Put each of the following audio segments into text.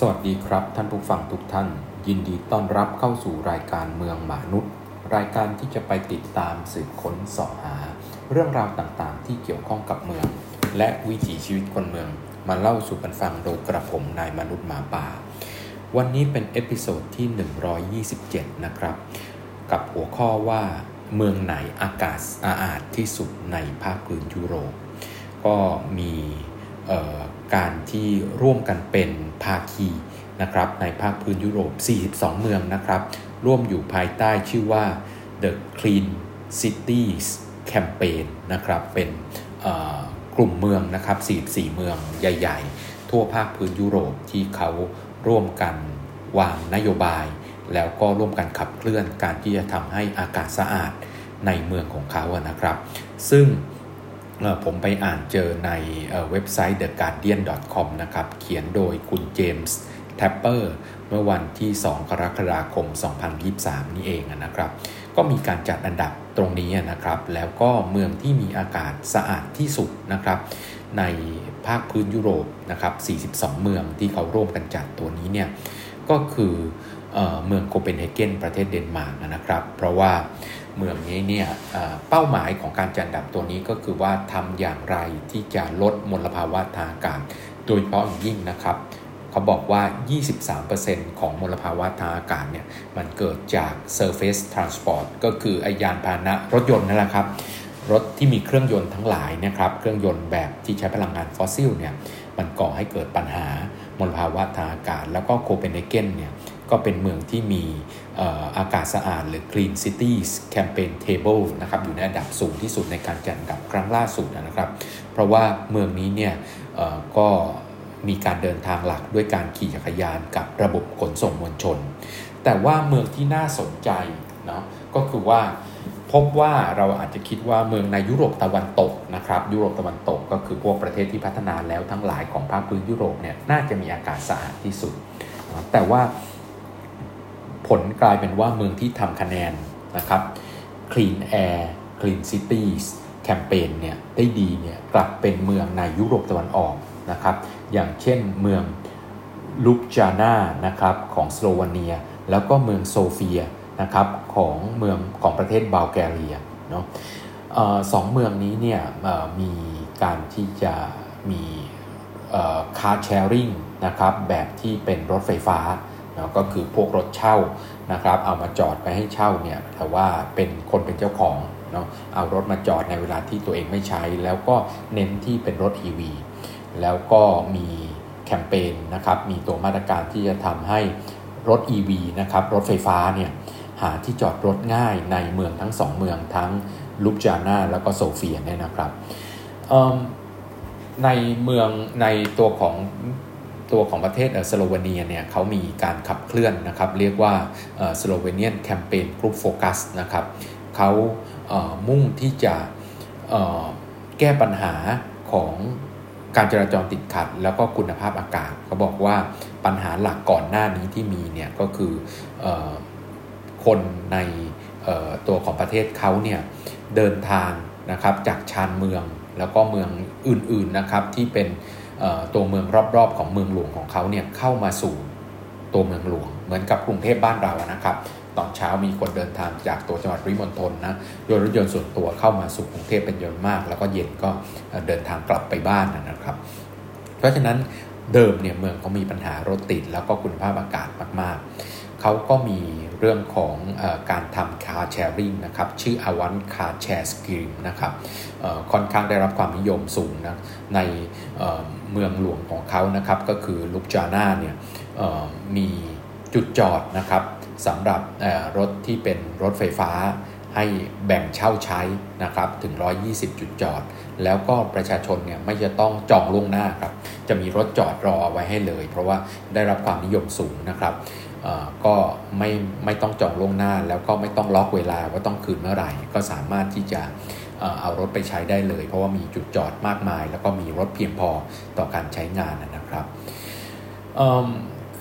สวัสดีครับท่านผู้ฟังทุกท่าน ยินดีต้อนรับเข้าสู่รายการเมืองหมานุด รายการที่จะไปติดตามสืบค้นสอบหา เรื่องราวต่างๆ ที่เกี่ยวข้องกับเมือง และวิถีชีวิตคนเมือง มาเล่าสู่กันฟังโดยกระผมนายมนุษย์หมาป่า วันนี้เป็น episode ที่ 127 นะครับ กับหัวข้อว่า เมืองไหนอากาศสะอาดที่สุดในภาคพื้นยุโรปก็มี การที่ร่วมกันเป็นภาคีนะครับในภาคพื้นยุโรป 42 เมืองนะครับ ร่วมอยู่ภายใต้ชื่อว่า The Clean Cities Campaign นะครับ เป็นกลุ่มเมืองนะครับ 44 เมืองใหญ่ ๆ ทั่วภาคพื้นยุโรปที่เขาร่วมกันวางนโยบาย แล้วก็ร่วมกันขับเคลื่อนการที่จะทำให้อากาศสะอาดในเมืองของเขานะครับ ซึ่ง ผมไปอ่านเจอในเว็บไซต์ theguardian.com นะครับ เขียนโดยคุณเจมส์แทปเปอร์เมื่อวันที่ 2 กรกฎาคม 2023 นี่เองนะครับ ก็มีการจัดอันดับตรงนี้นะครับ แล้วก็เมืองที่มีอากาศสะอาดที่สุดนะครับ ในภาคพื้นยุโรปนะครับ 42 เมืองที่เขาร่วมกันจัดตัวนี้เนี่ย ก็คือเมืองโคเปนเฮเกนประเทศเดนมาร์กนะครับ เพราะว่า เมืองนี้เนี่ยเป้าหมายของการจัดอันดับตัวนี้ก็คือว่าทำอย่างไรที่จะลดมลภาวะทางอากาศโดยเฉพาะอย่างยิ่งนะครับเขาบอกว่า 23%ของมลภาวะทางอากาศเนี่ยมันเกิดจาก surface transport ก็คืออายานพาหนะรถยนต์นั่นแหละครับรถที่มีเครื่องยนต์ทั้งหลายนะครับ เครื่องยนต์แบบที่ใช้พลังงานฟอสซิลเนี่ย มันก่อให้เกิดปัญหามลภาวะทางอากาศ แล้วก็โคเปนเฮเกนเนี่ย ก็เป็นเมืองที่มีอากาศสะอาดหรือ Clean Cities Campaign Table นะครับอยู่ในอันดับสูงที่สุดในการจัดอันดับครั้งล่าสุดนะครับ เพราะว่าเมืองนี้เนี่ยก็มีการเดินทางหลักด้วยการขี่จักรยานกับระบบขนส่งมวลชน แต่ว่าเมืองที่น่าสนใจเนาะก็คือว่าพบว่าเราอาจจะคิดว่าเมืองในยุโรปตะวันตกนะครับยุโรปตะวันตกก็คือพวกประเทศที่พัฒนาแล้วทั้งหลายของภาคพื้นยุโรปเนี่ยน่าจะมีอากาศสะอาดที่สุด แต่ว่า ผลกลายเป็นว่าเมืองที่ทำคะแนนนะครับ Clean Air Clean Cities แคมเปญเนี่ยได้ดีเนี่ยกลับเป็นเมืองในยุโรปตะวันออกนะครับอย่างเช่นเมืองลูกจานานะครับของสโลวาเนีย แล้วก็เมืองโซเฟียนะครับของเมืองของประเทศบัลแกเรียเนาะสองเมืองนี้เนี่ยมีการที่จะมีคาร์แชร์ริงนะครับแบบที่เป็นรถไฟฟ้า นะก็คือพวกรถเช่านะครับ เอามาจอดไปให้เช่าเนี่ยแต่ว่าเป็นคนเป็นเจ้าของเนาะเอารถมาจอดในเวลาที่ตัวเองไม่ใช้ แล้วก็เน้นที่เป็นรถ EV แล้วก็มีแคมเปญนะครับมีตัวมาตรการที่จะทำให้รถ EV นะครับรถไฟฟ้าเนี่ยหาที่จอดรถง่ายในเมืองทั้งสองเมืองทั้งลูบลิยานาแล้วก็โซเฟียเนี่ยนะครับในเมืองในตัวของ ตัวของประเทศสโลเวเนียเนี่ยเขามีการขับเคลื่อนนะครับ เรียกว่า Slovenian campaign group Focus นะครับเขามุ่งที่จะแก้ปัญหาของการจราจรติดขัด แล้วก็คุณภาพอากาศเขาบอกว่าปัญหาหลักก่อนหน้านี้ที่มีเนี่ยก็คืออคนในตัวของประเทศเขาเนี่ยเดินทางนะครับจากชานเมืองแล้วก็เมืองอื่นๆนะครับที่เป็น ตัวเมืองรอบๆของเมืองหลวงของเขาเนี่ยเข้ามาสู่ตัวเมืองหลวง เหมือนกับกรุงเทพบ้านเรานะครับ ตอนเช้ามีคนเดินทางจากตัวจังหวัดริมณฑลนะโดยรถยนต์ส่วนตัวเข้ามาสู่กรุงเทพเป็นจำนวนมาก แล้วก็เย็นก็เดินทางกลับไปบ้านนะครับ เพราะฉะนั้นเดิมเนี่ยเมืองเขามีปัญหารถติดแล้วก็คุณภาพอากาศมากๆ เขาก็มีเรื่องของอการทำคาร์แชร์ริงนะครับชื่ออวันคาร์แชร์สกีมนะครับค่อนข้างได้รับความนิยมสูงนะในเมืองหลวงของเขานะครับก็คือลุกจาน่าเนี่ยมีจุดจอดนะครับสำหรับรถที่เป็นรถไฟฟ้าให้แบ่งเช่าใช้นะครับถึง 120 จุดจอด แล้วก็ประชาชนเนี่ยไม่จะต้องจองล่วงหน้าครับจะมีรถจอดรอไว้ให้เลย เพราะว่าได้รับความนิยมสูงนะครับ ก็ไม่ไม่ต้องจองล่วงหน้า แล้วก็ไม่ต้องล็อกเวลาว่าต้องคืนเมื่อไหร่ ก็สามารถที่จะเอารถไปใช้ได้เลย เพราะว่ามีจุดจอดมากมาย แล้วก็มีรถเพียงพอต่อการใช้งานนะครับ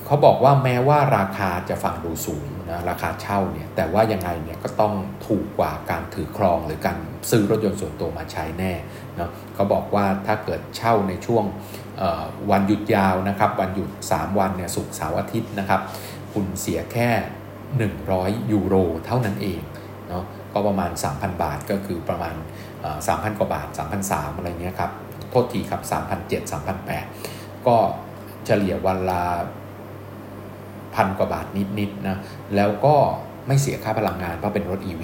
เขาบอกว่าแม้ว่าราคาจะฟังดูสูงนะราคาเช่าเนี่ยแต่ว่ายังไงเนี่ยก็ต้องถูกกว่าการถือครองหรือการซื้อรถยนต์ส่วนตัวมาใช้แน่เนาะเขาบอกว่าถ้าเกิดเช่าในช่วงวันหยุดยาวนะครับวันหยุด 3 วันเนี่ยสุกเสาร์อาทิตย์นะครับ คุณเสียแค่ 100 ยูโรเท่านั้นเองเนาะก็ประมาณ 3,000 บาทก็คือประมาณ 3,000 กว่าบาท3,300อะไรเงี้ยครับ โทษทีครับ3,700 3,800ก็เฉลี่ยวันละพันกว่าบาทนิดๆนะแล้วก็ไม่เสียค่าพลังงานเพราะเป็นรถ EV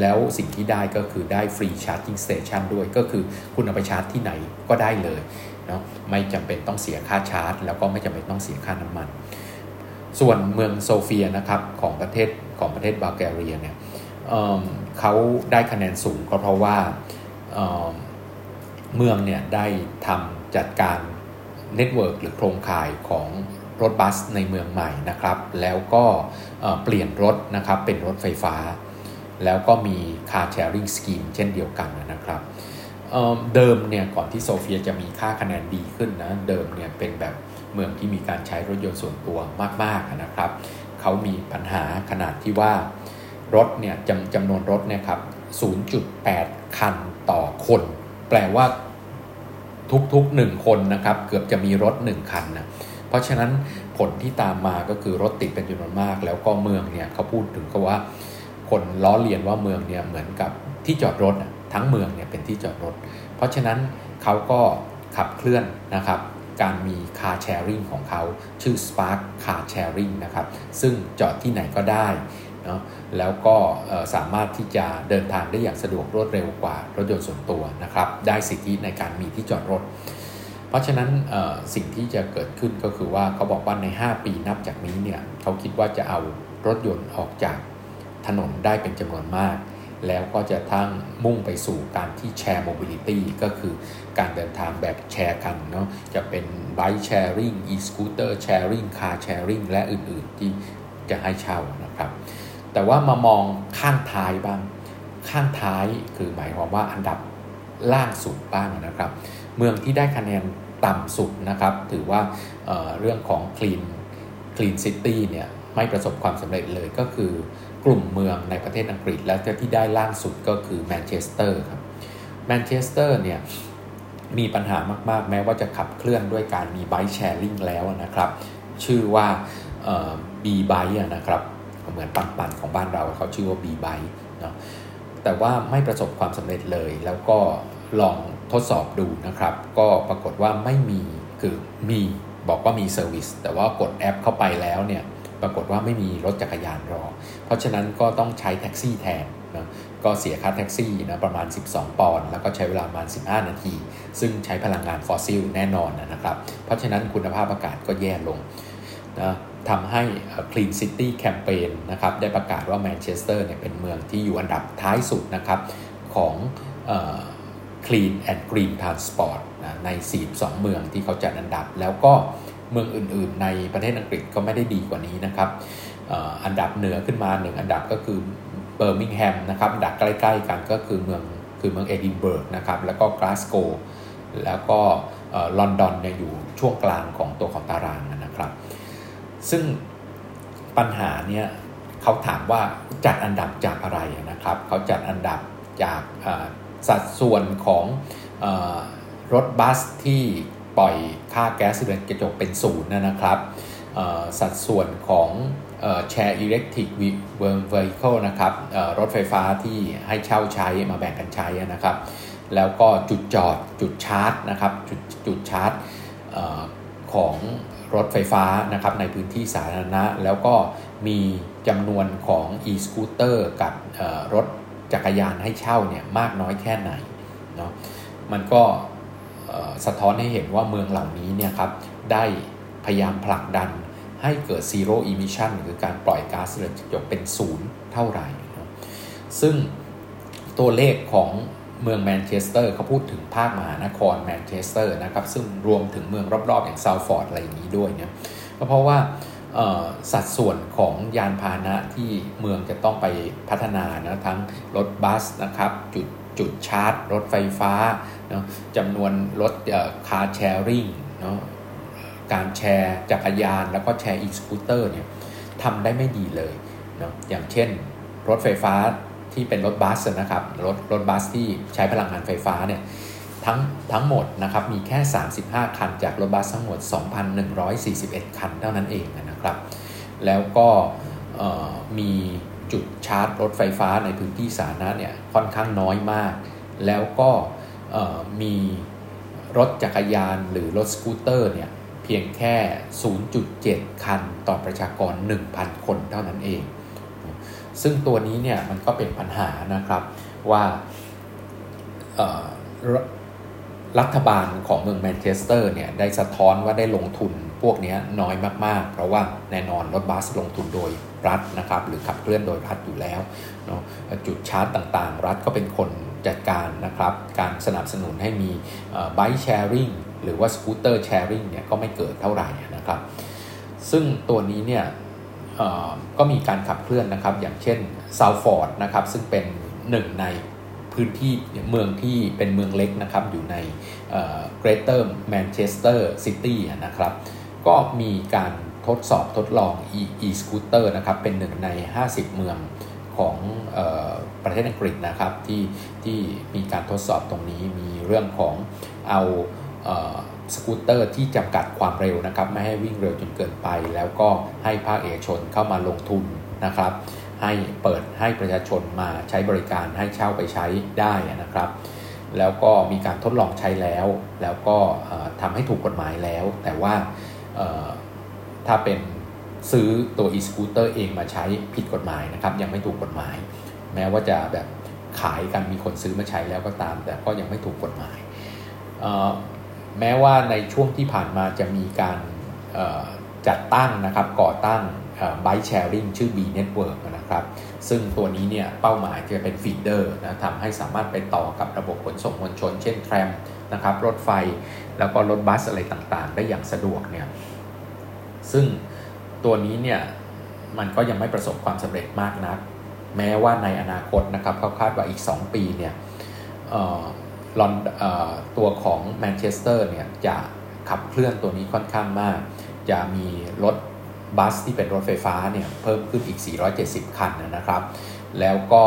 แล้วสิ่งที่ได้ก็คือได้ free charging station ด้วยก็คือคุณเอาไปชาร์จที่ไหนก็ได้เลยเนาะไม่จำเป็นต้องเสียค่าชาร์จ แล้วก็ไม่จำเป็นต้องเสียค่าน้ำมัน ส่วนเมืองโซเฟียนะครับของประเทศของประเทศบัลแกเรียเนี่ยเเขาได้คะแนนสูงก็เพราะว่าเเมืองเนี่ยได้ทำจัดการnetwork หรือโครงข่ายของรถบัสในเมืองใหม่นะครับ แล้วก็เปลี่ยนรถนะครับเป็นรถไฟฟ้า แล้วก็มี car sharing scheme เช่นเดียวกันนะครับเดิมเนี่ยก่อนที่โซเฟียจะมีค่าคะแนนดีขึ้นนะเดิมเนี่ยเป็นแบบ เมืองที่มีการใช้รถยนต์ส่วนตัวมากๆนะครับ เขามีปัญหาขนาดที่ว่ารถเนี่ยจำจำนวนรถเนี่ยครับ 0.8 คันต่อคน แปลว่าทุกๆหนึ่งคนนะครับ เกือบจะมีรถ 1 คันนะเพราะฉะนั้นผลที่ตามมาก็คือรถติดเป็นจำนวนมาก แล้วก็เมืองเนี่ยเขาพูดถึงก็ว่า คนล้อเลียนว่าเมืองเนี่ยเหมือนกับที่จอดรถทั้งเมืองเนี่ยเป็นที่จอดรถ เพราะฉะนั้นเขาก็ขับเคลื่อนนะครับ การมีคาร์แชร์ริงของเขา ชื่อ Spark Car Sharing นะครับ ซึ่งจอดที่ไหนก็ได้เนาะแล้วก็สามารถที่จะเดินทางได้อย่างสะดวกรวดเร็วกว่ารถยนต์ส่วนตัวนะครับ ได้สิทธิในการมีที่จอดรถ เพราะฉะนั้นสิ่งที่จะเกิดขึ้นก็คือว่าเขาบอกว่าใน 5 ปีนับจากนี้เนี่ยเขาคิดว่าจะเอารถยนต์ออกจากถนนได้เป็นจำนวนมาก แล้วก็จะทั้งมุ่งไปสู่การที่ share mobility ก็คือ การเดินทางแบบแชร์กันเนาะจะเป็น bike sharing e-scooter sharing car sharing และอื่นๆที่จะให้เช่านะครับ แต่ว่ามามองข้างท้ายบ้าง ข้างท้ายคือหมายความว่าอันดับล่างสุดบ้างนะครับ เมืองที่ได้คะแนนต่ำสุดนะครับ ถือว่าเเรื่องของ Clean Clean City เนี่ยไม่ประสบความสำเร็จเลยก็คือกลุ่มเมืองในประเทศอังกฤษและที่ได้ล่างสุดก็คือแมนเชสเตอร์ครับแมนเชสเตอร์เนี่ย มีปัญหามาก ๆ แม้ว่าจะขับเคลื่อนด้วยการมี bike sharing แล้วนะครับ ชื่อว่า Bee Bike นะครับ เหมือนปันปั่นของบ้านเราเขาชื่อว่า Bee Bike เนาะแต่ว่าไม่ประสบความสำเร็จเลย แล้วก็ลองทดสอบดูนะครับ ก็ปรากฏว่าไม่มีคือมีบอกว่ามี service แต่ว่ากดแอปเข้าไปแล้วเนี่ยปรากฏว่าไม่มีรถจักรยานรอ เพราะฉะนั้นก็ต้องใช้แท็กซี่แทนนะ ก็เสียค่าแท็กซี่นะประมาณ 12 ปอนด์แล้วก็ใช้เวลาประมาณ 15 นาที ซึ่งใช้พลังงานฟอสซิลแน่นอนนะครับ เพราะฉะนั้นคุณภาพอากาศก็แย่ลงนะทำให้ Clean City Campaign นะครับได้ประกาศว่าแมนเชสเตอร์เนี่ยเป็นเมืองที่อยู่อันดับท้ายสุดนะครับของ Clean and Green Transport นะใน 42 เมืองที่เขาจัดอันดับ แล้วก็เมืองอื่นๆ ในประเทศอังกฤษก็ไม่ได้ดีกว่านี้นะครับอันดับเหนือขึ้นมาหนึ่งอันดับก็คือ เบอร์มิงแฮมนะครับอันดับใกล้ ๆ กันก็คือเมืองคือเมืองเอดินเบิร์กนะครับแล้วก็กลาสโกแล้วก็ลอนดอนเนี่ยอยู่ช่วงกลางของตัวของตารางนะครับ ซึ่งปัญหาเนี่ยเขาถามว่าจัดอันดับจากอะไรนะครับเขาจัดอันดับจากสัดส่วนของรถบัสที่ปล่อยค่าแก๊สเรือนกระจกเป็นศูนย์นะครับสัดส่วนของ แชร์อิเล็กทริกวีเวอร์เคิลนะครับรถไฟฟ้าที่ให้เช่าใช้มาแบ่งกันใช้นะครับ แล้วก็จุดจอดจุดชาร์จนะครับจุดจุดชาร์จของรถไฟฟ้านะครับในพื้นที่สาธารณะ แล้วก็มีจำนวนของ e-scooter กับรถจักรยานให้เช่าเนี่ยมากน้อยแค่ไหนเนาะมันก็สะท้อนให้เห็นว่าเมืองเหล่านี้เนี่ยครับได้พยายามผลักดัน ให้เกิด zero emission หรือการปล่อยก๊าซเรือนกระจกเป็นศูนย์เท่าไหร่ ซึ่งตัวเลขของเมืองแมนเชสเตอร์เขาพูดถึงภาคมหานครแมนเชสเตอร์นะครับ ซึ่งรวมถึงเมืองรอบๆ อย่างซอลฟอร์ดอะไรอย่างนี้ด้วยเนี่ยก็เพราะว่าสัดส่วนของยานพาหนะที่เมืองจะต้องไปพัฒนานะทั้งรถบัสนะครับจุดจุดชาร์จ รถไฟฟ้าเนาะจำนวนรถ car sharing เนาะ การแชร์จักรยาน แล้วก็แชร์ e-scooter เนี่ยทำได้ไม่ดีเลยเนาะอย่างเช่น รถไฟฟ้าที่เป็นรถบัสนะครับรถรถบัสที่ใช้พลังงานไฟฟ้าเนี่ยทั้งทั้งหมดนะครับมีแค่ 35 คัน จากรถบัสทั้งหมด 2,141 คันเท่านั้นเองนะครับ แล้วก็มีจุดชาร์จรถไฟฟ้าในพื้นที่สาธารณะเนี่ยค่อนข้างน้อยมาก แล้วก็มีรถจักรยานหรือรถสกูตเตอร์เนี่ย พียงแค่ 0.7 คันต่อประชากร 1,000 คนเท่านั้นเอง ซึ่งตัวนี้เนี่ยมันก็เป็นปัญหานะครับว่ารัฐบาลของเมืองแมนเชสเตอร์เนี่ยได้สะท้อนว่าได้ลงทุนพวกนี้น้อยมากๆ เพราะว่าแน่นอนรถบัสลงทุนโดยรัฐนะครับ หรือขับเคลื่อนโดยรัฐอยู่แล้วเนาะจุดชาร์จต่างๆ รัฐก็เป็นคนจัดการนะครับ การสนับสนุนให้มี bike sharing หรือว่า scooter sharing เนี่ยก็ไม่เกิดเท่าไหร่นะครับ ซึ่งตัวนี้เนี่ยก็มีการขับเคลื่อนนะครับ อย่างเช่นซอลฟอร์ดนะครับ ซึ่งเป็นหนึ่งในพื้นที่เมืองที่เป็นเมืองเล็กนะครับ อยู่ใน Greater Manchester City นะครับ ก็มีการทดสอบทดลอง e-scooter นะครับ เป็นหนึ่งใน 50 เมืองของออประเทศอังกฤษนะครับ ที่ที่มีการทดสอบตรงนี้มีเรื่องของเอา สกูตเตอร์ที่จำกัดความเร็วนะครับ ไม่ให้วิ่งเร็วจนเกินไป แล้วก็ให้ภาคเอกชนเข้ามาลงทุนนะครับ ให้เปิดให้ประชาชนมาใช้บริการให้เช่าไปใช้ได้นะครับ แล้วก็มีการทดลองใช้แล้ว แล้วก็ทำให้ถูกกฎหมายแล้ว แต่ว่าถ้าเป็นซื้อตัว e-scooter เองมาใช้ผิดกฎหมายนะครับ ยังไม่ถูกกฎหมาย แม้ว่าจะแบบขายกันมีคนซื้อมาใช้แล้วก็ตาม แต่ก็ยังไม่ถูกกฎหมาย แม้ว่าในช่วงที่ผ่านมาจะมีการจัดตั้งนะครับก่อตั้ง Bike Sharing ชื่อ B Network นะครับ ซึ่งตัวนี้เนี่ยเป้าหมายจะเป็นฟีเดอร์นะทำให้สามารถไปต่อกับระบบขนส่งมวลชน เช่นแทรมนะครับรถไฟแล้วก็รถบัสอะไรต่างๆ ได้อย่างสะดวกเนี่ยซึ่งตัวนี้เนี่ยมันก็ยังไม่ประสบความสำเร็จมากนัก แม้ว่าในอนาคตนะครับเขาคาดว่าอีก 2 ปีเนี่ย ลอนตัวของแมนเชสเตอร์เนี่ยจะขับเคลื่อนตัวนี้ค่อนข้างมาก จะมีรถบัสที่เป็นรถไฟฟ้าเนี่ยเพิ่มขึ้นอีก 470 คันนะครับ แล้วก็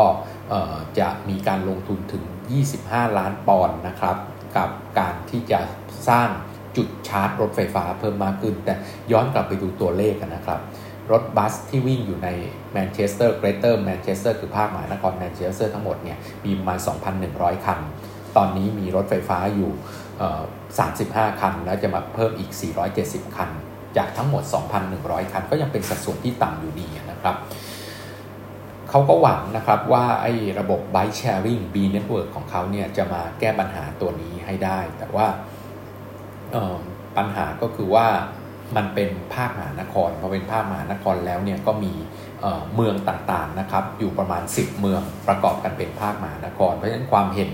จะมีการลงทุนถึง 25 ล้านปอนด์นะครับ กับการที่จะสร้างจุดชาร์จรถไฟฟ้าเพิ่มมากขึ้น แต่ย้อนกลับไปดูตัวเลขนะครับ รถบัสที่วิ่งอยู่ในแมนเชสเตอร์ Greater Manchester คือภาคมหานครแมนเชสเตอร์ทั้งหมดเนี่ยมีประมาณ 2,100 คัน ตอนนี้มีรถไฟฟ้าอยู่ 35 คัน แล้วจะมาเพิ่มอีก 470 คัน จากทั้งหมด 2,100 คัน ก็ยังเป็นสัดส่วนที่ต่ำอยู่ดีนะครับเขาก็หวังนะครับว่าไอ้ระบบ Bike Sharing B Network ของเขาเนี่ยจะมาแก้ปัญหาตัวนี้ให้ได้ แต่ว่าปัญหาก็คือว่ามันเป็นภาคมหานครพอเป็นภาคมหานครแล้วเนี่ยก็มีเมืองต่างๆนะครับอยู่ประมาณ 10 เมืองประกอบกันเป็นภาคมหานคร เพราะฉะนั้นความเห็น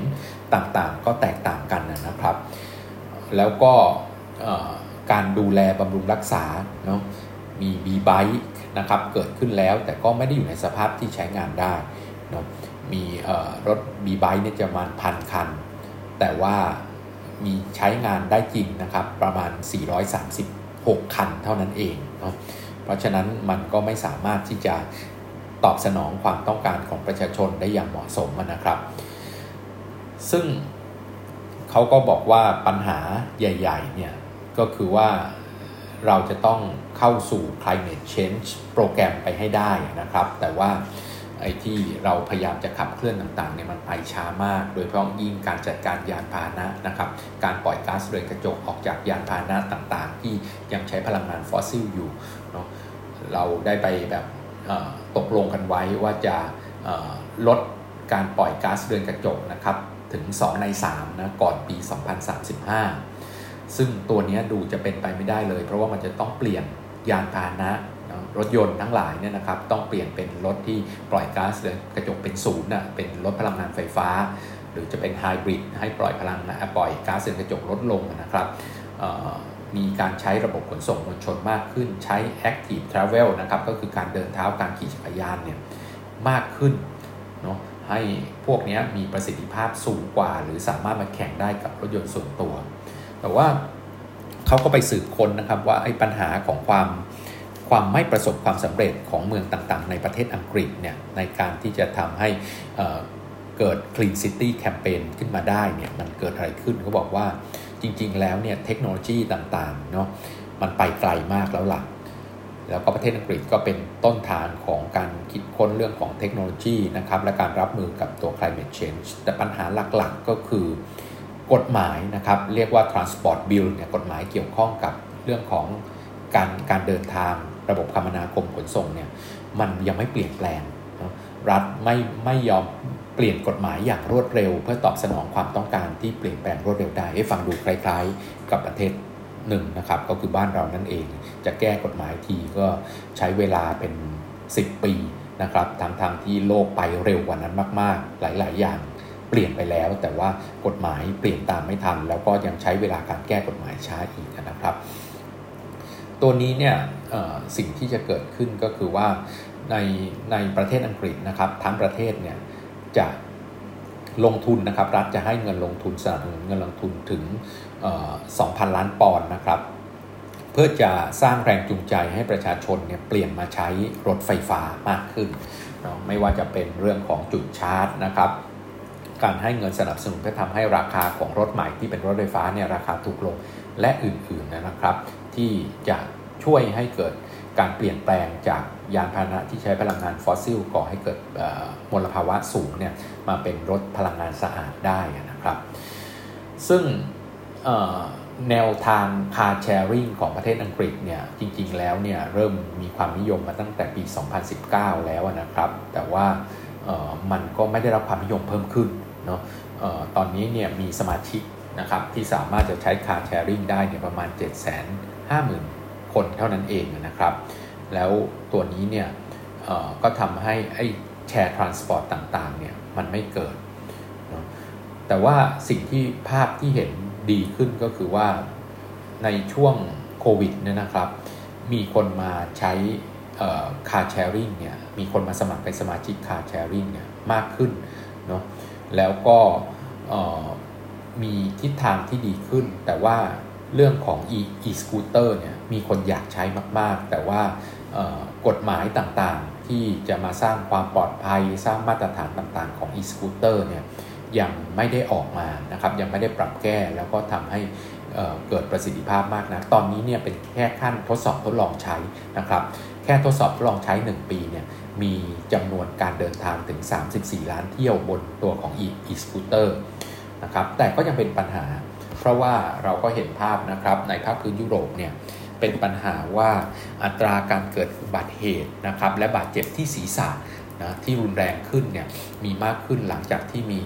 ต่างๆ ก็แตกต่างกันนะครับ แล้วก็การดูแลบำรุงรักษาเนาะมีบีไบค์นะครับเกิดขึ้นแล้วแต่ก็ไม่ได้อยู่ในสภาพที่ใช้งานได้เนาะมีรถบีไบค์เนี่ยจะมาณพันคัน แต่ว่ามีใช้งานได้จริงนะครับประมาณ 436 คันเท่านั้นเองเนาะเพราะฉะนั้นมันก็ไม่สามารถที่จะตอบสนองความต้องการของประชาชนได้อย่างเหมาะสมนะครับ ซึ่งเขาก็บอกว่าปัญหาใหญ่ ๆ เนี่ย ก็คือว่าเราจะต้องเข้าสู่ climate change โปรแกรมไปให้ได้นะครับ แต่ว่าไอ้ที่เราพยายามจะขับเคลื่อนต่างๆเนี่ยมันไปช้ามาก โดยเฉพาะยิ่งการจัดการยานพาหนะนะครับ การปล่อยก๊าซเรือนกระจกออกจากยานพาหนะต่างๆ ที่ยังใช้พลังงานฟอสซิลอยู่เนาะเราได้ไปแบบตกลงกันไว้ว่าจะลดการปล่อยก๊าซเรือนกระจกนะครับ ถึง 2 ใน3นะก่อนปี 2035 ซึ่งตัวนี้ดูจะเป็นไปไม่ได้เลย เพราะว่ามันจะต้องเปลี่ยนยานพาหนะรถยนต์ทั้งหลายเนี่ยนะครับต้องเปลี่ยนเป็นรถที่ปล่อยก๊าซเรือนกระจกเป็นศูนย์นะเป็นรถพลังงานไฟฟ้า หรือจะเป็นไฮบริดให้ปล่อยพลังนะปล่อยก๊าซเรือนกระจกลดลงนะครับมีการใช้ระบบขนส่งมวลชนมากขึ้นใช้ Active Travel นะครับก็คือการเดินเท้าการขี่จักรยานเนี่ยมากขึ้นเนาะ ให้พวกนี้มีประสิทธิภาพสูงกว่า หรือสามารถมาแข่งได้กับรถยนต์ส่วนตัว แต่ว่าเขาก็ไปสืบค้นนะครับว่าไอ้ปัญหาของความความไม่ประสบความสำเร็จของเมืองต่างๆ ในประเทศอังกฤษเนี่ยในการที่จะทำให้เกิด Clean City Campaign ขึ้นมาได้เนี่ยมันเกิดอะไรขึ้นเขาบอกว่าจริงๆ แล้วเนี่ยเทคโนโลยีต่างๆเนาะมันไปไกลมากแล้วล่ะ แล้วก็ประเทศอังกฤษก็เป็นต้นทางของการคิดค้นเรื่องของเทคโนโลยีนะครับและการรับมือกับตัว climate change แต่ปัญหาหลักๆก็คือกฎหมายนะครับเรียกว่า transport bill เนี่ยกฎหมายเกี่ยวข้องกับเรื่องของการการเดินทางระบบคมนาคมขนส่งเนี่ยมันยังไม่เปลี่ยนแปลง รัฐไม่ไม่ยอมเปลี่ยนกฎหมายอย่างรวดเร็ว เพื่อตอบสนองความต้องการที่เปลี่ยนแปลงรวดเร็วได้ให้ฟังดูคล้ายๆ กับประเทศ หนึ่งนะครับก็คือบ้านเรานั่นเอง จะแก้กฎหมายทีก็ใช้เวลาเป็น 10 ปีนะครับทางทางที่โลกไปเร็วกว่านั้นมาก ๆ หลาย ๆ อย่างเปลี่ยนไปแล้ว แต่ว่ากฎหมายเปลี่ยนตามไม่ทัน แล้วก็ยังใช้เวลาการแก้กฎหมายช้าอีกนะครับ ตัวนี้เนี่ยสิ่งที่จะเกิดขึ้นก็คือว่าในในประเทศอังกฤษนะครับทั้งประเทศเนี่ยจะลงทุนนะครับรัฐจะให้เงินลงทุนสนับสนุนเงินลงทุนถึง 2,000 ล้านปอนด์นะครับ เพื่อจะสร้างแรงจูงใจให้ประชาชนเนี่ยเปลี่ยนมาใช้รถไฟฟ้ามากขึ้นไม่ว่าจะเป็นเรื่องของจุดชาร์จนะครับการให้เงินสนับสนุนเพื่อทำให้ราคาของรถใหม่ที่เป็นรถไฟฟ้าเนี่ยราคาถูกลงและอื่นๆนะครับ ที่จะช่วยให้เกิดการเปลี่ยนแปลงจากยานพาหนะที่ใช้พลังงานฟอสซิลก่อให้เกิดมลภาวะสูงเนี่ยมาเป็นรถพลังงานสะอาดได้นะครับ ซึ่ง แนวทางคาร์แชร์ริงของประเทศอังกฤษเนี่ยจริงๆแล้วเนี่ยเริ่มมีความนิยมมาตั้งแต่ปี 2019 แล้วนะครับ แต่ว่ามันก็ไม่ได้รับความนิยมเพิ่มขึ้นเนาะตอนนี้เนี่ยมีสมาชิกนะครับที่สามารถจะใช้คาร์แชร์ริงได้เนี่ยประมาณ 750,000 คนเท่านั้นเองนะครับ แล้วตัวนี้เนี่ยก็ทำให้ไอ้ share transport ต่างๆเนี่ยมันไม่เกิด แต่ว่าสิ่งที่ภาพที่เห็น ดีขึ้นก็คือว่าในช่วงโควิดเนี่ยนะครับ มีคนมาใช้ car sharing เนี่ยมีคนมาสมัครเป็นสมาชิก car sharing เนี่ยมากขึ้นเนาะแล้วก็มีทิศทางที่ดีขึ้น แต่ว่าเรื่องของ e e scooter เนี่ยมีคนอยากใช้มาก ๆ แต่ว่ากฎหมายต่างๆ ที่จะมาสร้างความปลอดภัยสร้างมาตรฐานต่างๆ ของ e scooter เนี่ย ยังไม่ได้ออกมานะครับยังไม่ได้ปรับแก้แล้วก็ทำให้เกิดประสิทธิภาพมากนะตอนนี้เนี่ยเป็นแค่ขั้นทดสอบทดลองใช้นะครับแค่ทดสอบทดลองใช้ 1 ปีเนี่ยมีจำนวนการเดินทางถึง 34 ล้านเที่ยวบนตัวของ e-scooter นะครับแต่ก็ยังเป็นปัญหา เพราะว่าเราก็เห็นภาพนะครับในภาคพื้นยุโรปเนี่ยเป็นปัญหาว่าอัตราการเกิดอุบัติเหตุนะครับและบาดเจ็บที่ศีรษะนะที่รุนแรงขึ้นเนี่ยมีมากขึ้นหลังจากที่มี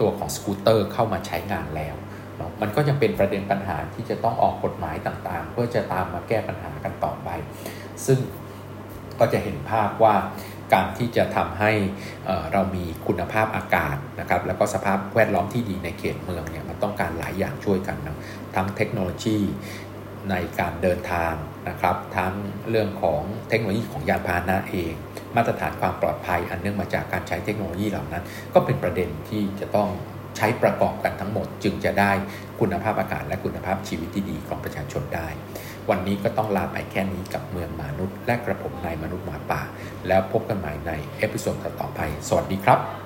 ตัวของสกูตเตอร์เข้ามาใช้งานแล้วมันก็ยังเป็นประเด็นปัญหาที่จะต้องออกกฎหมายต่างๆ เพื่อจะตามมาแก้ปัญหากันต่อไป ซึ่งก็จะเห็นภาพว่าการที่จะทำให้เรามีคุณภาพอากาศนะครับแล้วก็สภาพแวดล้อมที่ดีในเขตเมืองเนี่ยมันต้องการหลายอย่างช่วยกันนะทั้งเทคโนโลยี ในการเดินทางนะครับ ทั้งเรื่องของเทคโนโลยีของยานพาหนะเอง มาตรฐานความปลอดภัยอันเนื่องมาจากการใช้เทคโนโลยีเหล่านั้น ก็เป็นประเด็นที่จะต้องใช้ประกอบกันทั้งหมด จึงจะได้คุณภาพอากาศและคุณภาพชีวิตที่ดีของประชาชนได้ วันนี้ก็ต้องลาไปแค่นี้กับเมืองมนุษย์ และกระผมนายมนุษย์หมาป่า แล้วพบกันใหม่ใน episode ต่อไป สวัสดีครับ